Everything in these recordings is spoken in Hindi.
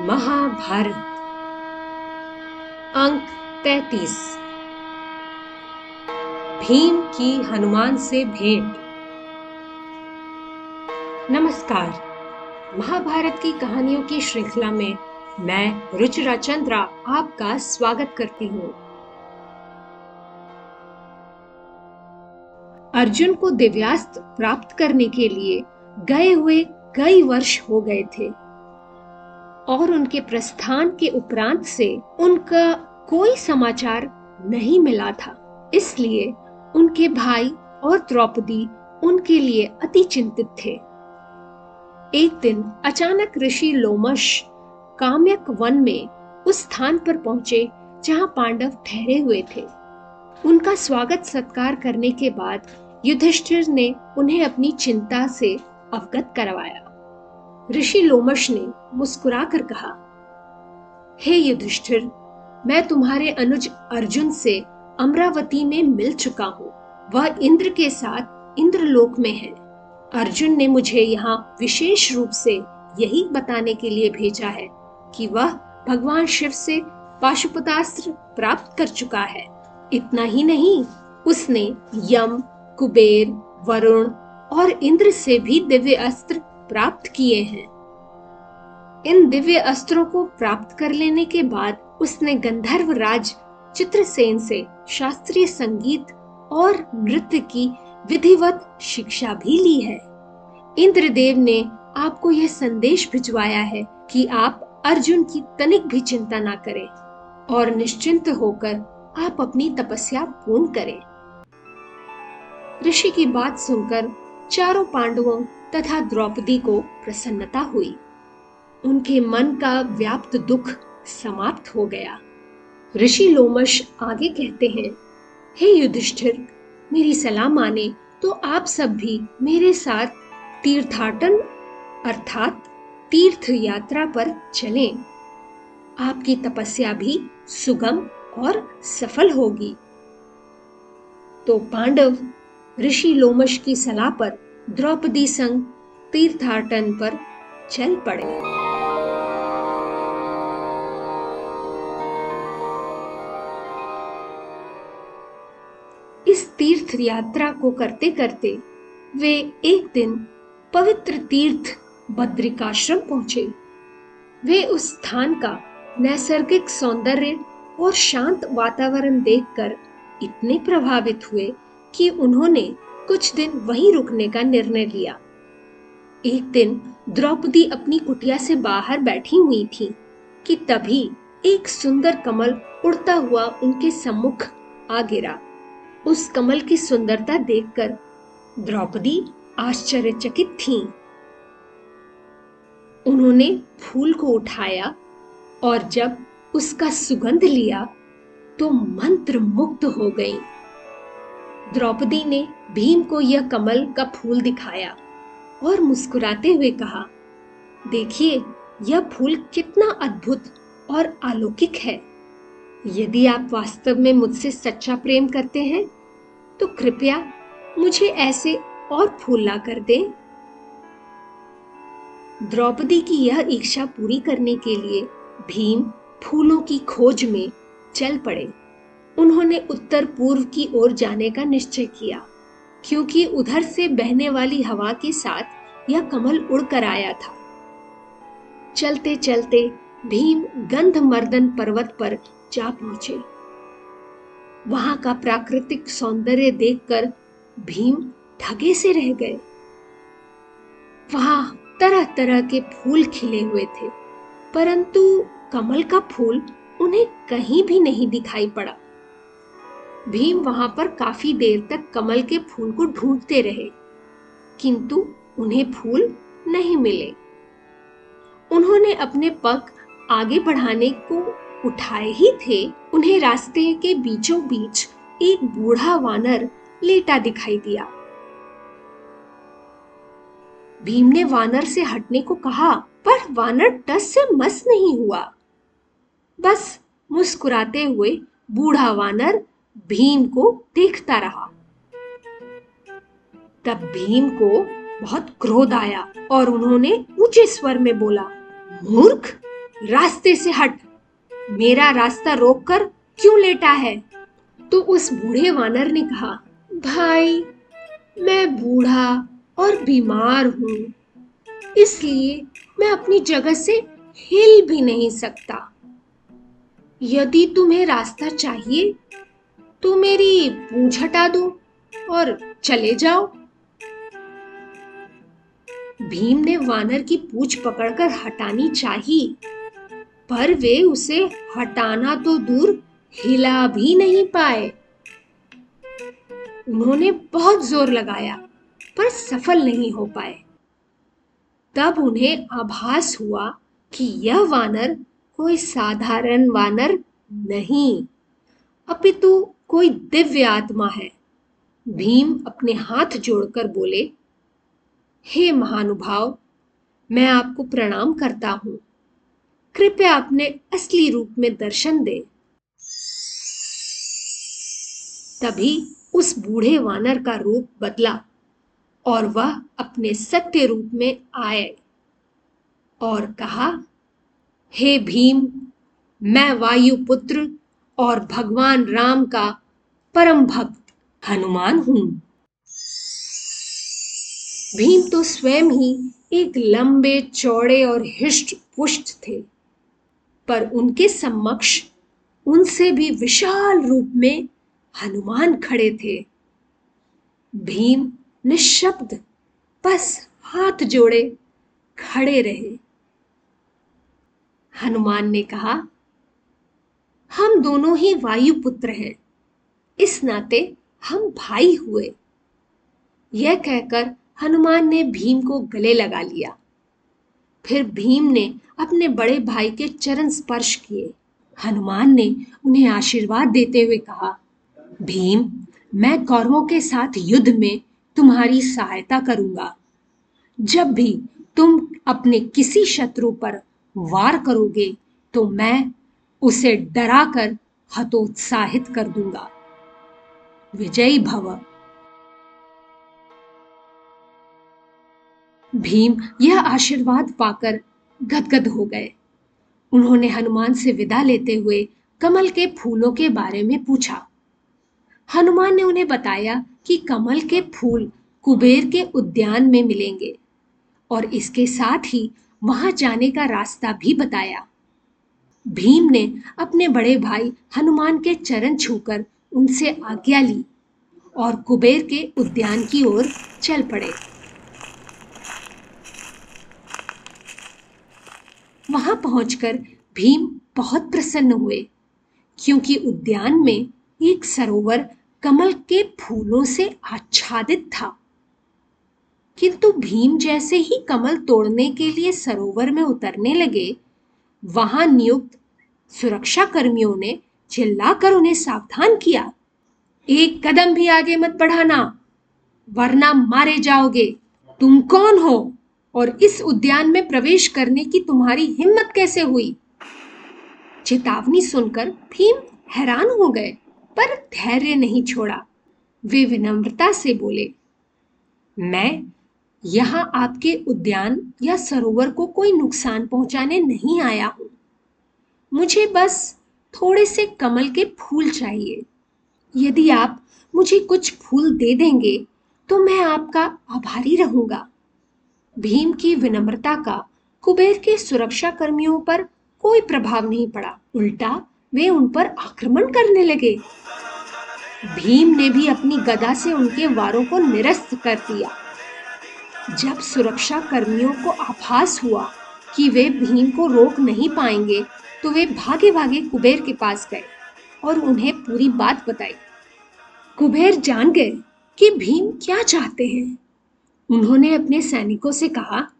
महाभारत। अंक तैतीस। भीम की हनुमान से भेंट। नमस्कार। महाभारत की कहानियों की श्रृंखला में मैं रुचिरा चंद्रा आपका स्वागत करती हूँ। अर्जुन को दिव्यास्त्र प्राप्त करने के लिए गए हुए कई वर्ष हो गए थे। और उनके प्रस्थान के उपरांत से उनका कोई समाचार नहीं मिला था। इसलिए उनके भाई और द्रौपदी उनके लिए अति चिंतित थे। एक दिन अचानक ऋषि लोमश काम्यक वन में उस स्थान पर पहुँचे जहाँ पांडव ठहरे हुए थे। उनका स्वागत सत्कार करने के बाद युधिष्ठिर ने उन्हें अपनी चिंता से अवगत करवाया। ऋषि लोमश ने मुस्कुराकर कहा, हे hey युधिष्ठिर, मैं तुम्हारे अनुज अर्जुन से अमरावती में मिल चुका हूँ। वह इंद्र के साथ इंद्रलोक में है। अर्जुन ने मुझे यहाँ विशेष रूप से यही बताने के लिए भेजा है कि वह भगवान शिव से पाशुपतास्त्र प्राप्त कर चुका है। इतना ही नहीं, उसने यम, कुबेर, वरुण और इंद्र से भी दिव्य अस्त्र प्राप्त किए हैं। इन दिव्य अस्त्रों को प्राप्त कर लेने के बाद उसने गंधर्व राज चित्रसेन से शास्त्रीय संगीत और नृत्य की विधिवत शिक्षा भी ली है। इंद्रदेव ने आपको यह संदेश भिजवाया है कि आप अर्जुन की तनिक भी चिंता ना करें और निश्चिंत होकर आप अपनी तपस्या पूर्ण करें। ऋषि की बात सुनकर चारों पांडवों तथा द्रौपदी को प्रसन्नता हुई। उनके मन का व्याप्त दुख समाप्त हो गया। ऋषि लोमश आगे कहते हैं, हे hey युधिष्ठिर, मेरी सलाह माने तो आप सब भी मेरे साथ तीर्थाटन अर्थात तीर्थ यात्रा पर चलें। आपकी तपस्या भी सुगम और सफल होगी। तो पांडव ऋषि लोमश की सलाह पर द्रौपदी संग तीर्थाटन पर चल पड़े। इस तीर्थ यात्रा को करते करते वे एक दिन पवित्र तीर्थ बद्रिकाश्रम पहुँचे। वे उस स्थान का नैसर्गिक सौंदर्य और शांत वातावरण देखकर इतने प्रभावित हुए कि उन्होंने कुछ दिन वहीं रुकने का निर्णय लिया एक दिन द्रौपदी अपनी कुटिया से बाहर बैठी हुई थी कि तभी एक सुंदर कमल उड़ता हुआ उनके सम्मुख आ गिरा उस कमल की सुंदरता देखकर द्रौपदी आश्चर्यचकित थीं। उन्होंने फूल को उठाया और जब उसका सुगंध लिया तो मंत्र मुक्त हो गईं। द्रौपदी ने भीम को यह कमल का फूल दिखाया और मुस्कुराते हुए कहा, देखिए, यह फूल कितना अद्भुत और अलौकिक है। यदि आप वास्तव में मुझसे सच्चा प्रेम करते हैं तो कृपया मुझे ऐसे और फूल ला कर दें। द्रौपदी की यह इच्छा पूरी करने के लिए भीम फूलों की खोज में चल पड़े। उन्होंने उत्तर पूर्व की ओर जाने का निश्चय किया, क्योंकि उधर से बहने वाली हवा के साथ यह कमल उड़कर आया था। चलते चलते भीम गंधमर्दन पर्वत पर जा पहुँचे। वहाँ का प्राकृतिक सौंदर्य देखकर भीम ठगे से रह गए। वहाँ तरह तरह के फूल खिले हुए थे, परंतु कमल का फूल उन्हें कहीं भी नहीं दिखाई पड़ा। भीम वहाँ पर काफ़ी देर तक कमल के फूल को ढूंढते रहे, किंतु उन्हें फूल नहीं मिले। उन्होंने अपने पग आगे बढ़ाने को उठाए ही थे। उन्हें रास्ते के बीचों बीच एक बूढ़ा वानर लेटा दिखाई दिया। भीम ने वानर से हटने को कहा, पर वानर टस से मस नहीं हुआ। बस मुस्कुराते हुए बूढ़ा वानर भीम को देखता रहा। तब भीम को बहुत क्रोध आया और उन्होंने ऊँचे स्वर में बोला, मूर्ख, रास्ते से हट। मेरा रास्ता रोककर क्यों लेटा है? तो उस बूढ़े वानर ने कहा, भाई, मैं बूढ़ा और बीमार हूँ, इसलिए मैं अपनी जगह से हिल भी नहीं सकता। यदि तुम्हें रास्ता चाहिए तो मेरी पूछ हटा दो और चले जाओ। भीम ने वानर की पूछ पकड़कर हटानी चाहिए पर वे उसे हटाना तो दूर हिला भी नहीं पाए। उन्होंने बहुत ज़ोर लगाया, पर सफल नहीं हो पाए। तब उन्हें आभास हुआ कि यह वानर कोई साधारण वानर नहीं। अपितु कोई दिव्य आत्मा है। भीम अपने हाथ जोड़कर बोले, हे महानुभाव, मैं आपको प्रणाम करता हूँ। कृपया अपने असली रूप में दर्शन दे तभी उस बूढ़े वानर का रूप बदला और वह अपने सत्य रूप में आए और कहा, हे भीम, मैं वायुपुत्र और भगवान राम का परम भक्त हनुमान हूँ। भीम तो स्वयं ही एक लंबे, चौड़े और हिष्ट पुष्ट थे, पर उनके समक्ष उनसे भी विशाल रूप में हनुमान खड़े थे। भीम निशब्द बस हाथ जोड़े खड़े रहे। हनुमान ने कहा, हम दोनों ही वायु पुत्र हैं। इस नाते हम भाई हुए। यह कहकर हनुमान ने भीम को गले लगा लिया। फिर भीम ने अपने बड़े भाई के चरण स्पर्श किए। हनुमान ने उन्हें आशीर्वाद देते हुए कहा, भीम, मैं कौरवों के साथ युद्ध में तुम्हारी सहायता करूँगा। जब भी तुम अपने किसी शत्रु पर वार करोगे तो मैं उसे डराकर हतोत्साहित कर दूँगा। विजयी भव। भीम, यह आशीर्वाद पाकर गदगद हो गए। उन्होंने हनुमान से विदा लेते हुए कमल के फूलों के बारे में पूछा। हनुमान ने उन्हें बताया कि कमल के फूल कुबेर के उद्यान में मिलेंगे और इसके साथ ही वहाँ जाने का रास्ता भी बताया। भीम ने अपने बड़े भाई हनुमान के चरण छूकर उनसे आज्ञा ली और कुबेर के उद्यान की ओर चल पड़े। वहाँ पहुंचकर भीम बहुत प्रसन्न हुए, क्योंकि उद्यान में एक सरोवर कमल के फूलों से आच्छादित था। किंतु भीम जैसे ही कमल तोड़ने के लिए सरोवर में उतरने लगे, वहाँ नियुक्त सुरक्षा कर्मियों ने चिल्लाकर उन्हें सावधान किया। एक कदम भी आगे मत बढ़ाना, वरना मारे जाओगे। तुम कौन हो और इस उद्यान में प्रवेश करने की तुम्हारी हिम्मत कैसे हुई? चेतावनी सुनकर भीम हैरान हो गए, पर धैर्य नहीं छोड़ा। वे विनम्रता से बोले, मैं यहाँ आपके उद्यान या सरोवर को कोई नुकसान पहुँचाने नहीं आया हूँ। मुझे बस थोड़े से कमल के फूल चाहिए। यदि आप मुझे कुछ फूल दे देंगे तो मैं आपका आभारी रहूँगा। भीम की विनम्रता का, कुबेर के सुरक्षा कर्मियों पर कोई प्रभाव नहीं पड़ा। उल्टा, वे उन पर आक्रमण करने लगे। भीम ने भी अपनी गदा से उनके वारों को निरस्त कर दिया। जब सुरक्षा कर्मियों को आभास हुआ कि वे भीम को रोक नहीं पाएँगे तो वे भागे भागे कुबेर के पास गए और उन्हें पूरी बात बताई। कुबेर जान गए कि भीम क्या चाहते हैं। उन्होंने अपने सैनिकों से कहा,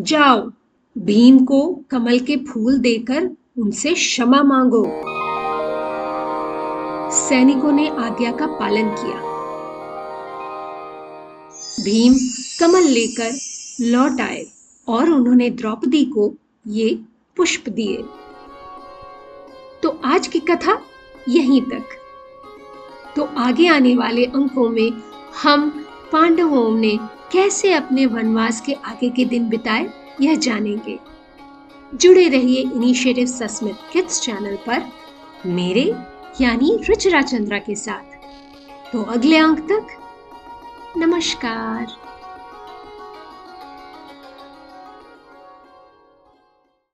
जाओ, भीम को कमल के फूल देकर उनसे क्षमा मांगो। सैनिकों ने आज्ञा का पालन किया। भीम कमल लेकर लौट आए और उन्होंने द्रौपदी को ये पुष्प दिए। आज की कथा यहीं तक। तो आगे आने वाले अंकों में हम पांडवों ने कैसे अपने वनवास के आगे के दिन बिताए, यह जानेंगे। जुड़े रहिए इनिशिएटिव सस्मित किड्स चैनल पर, मेरे यानी रुचिरा चंद्रा के साथ। तो अगले अंक तक, नमस्कार।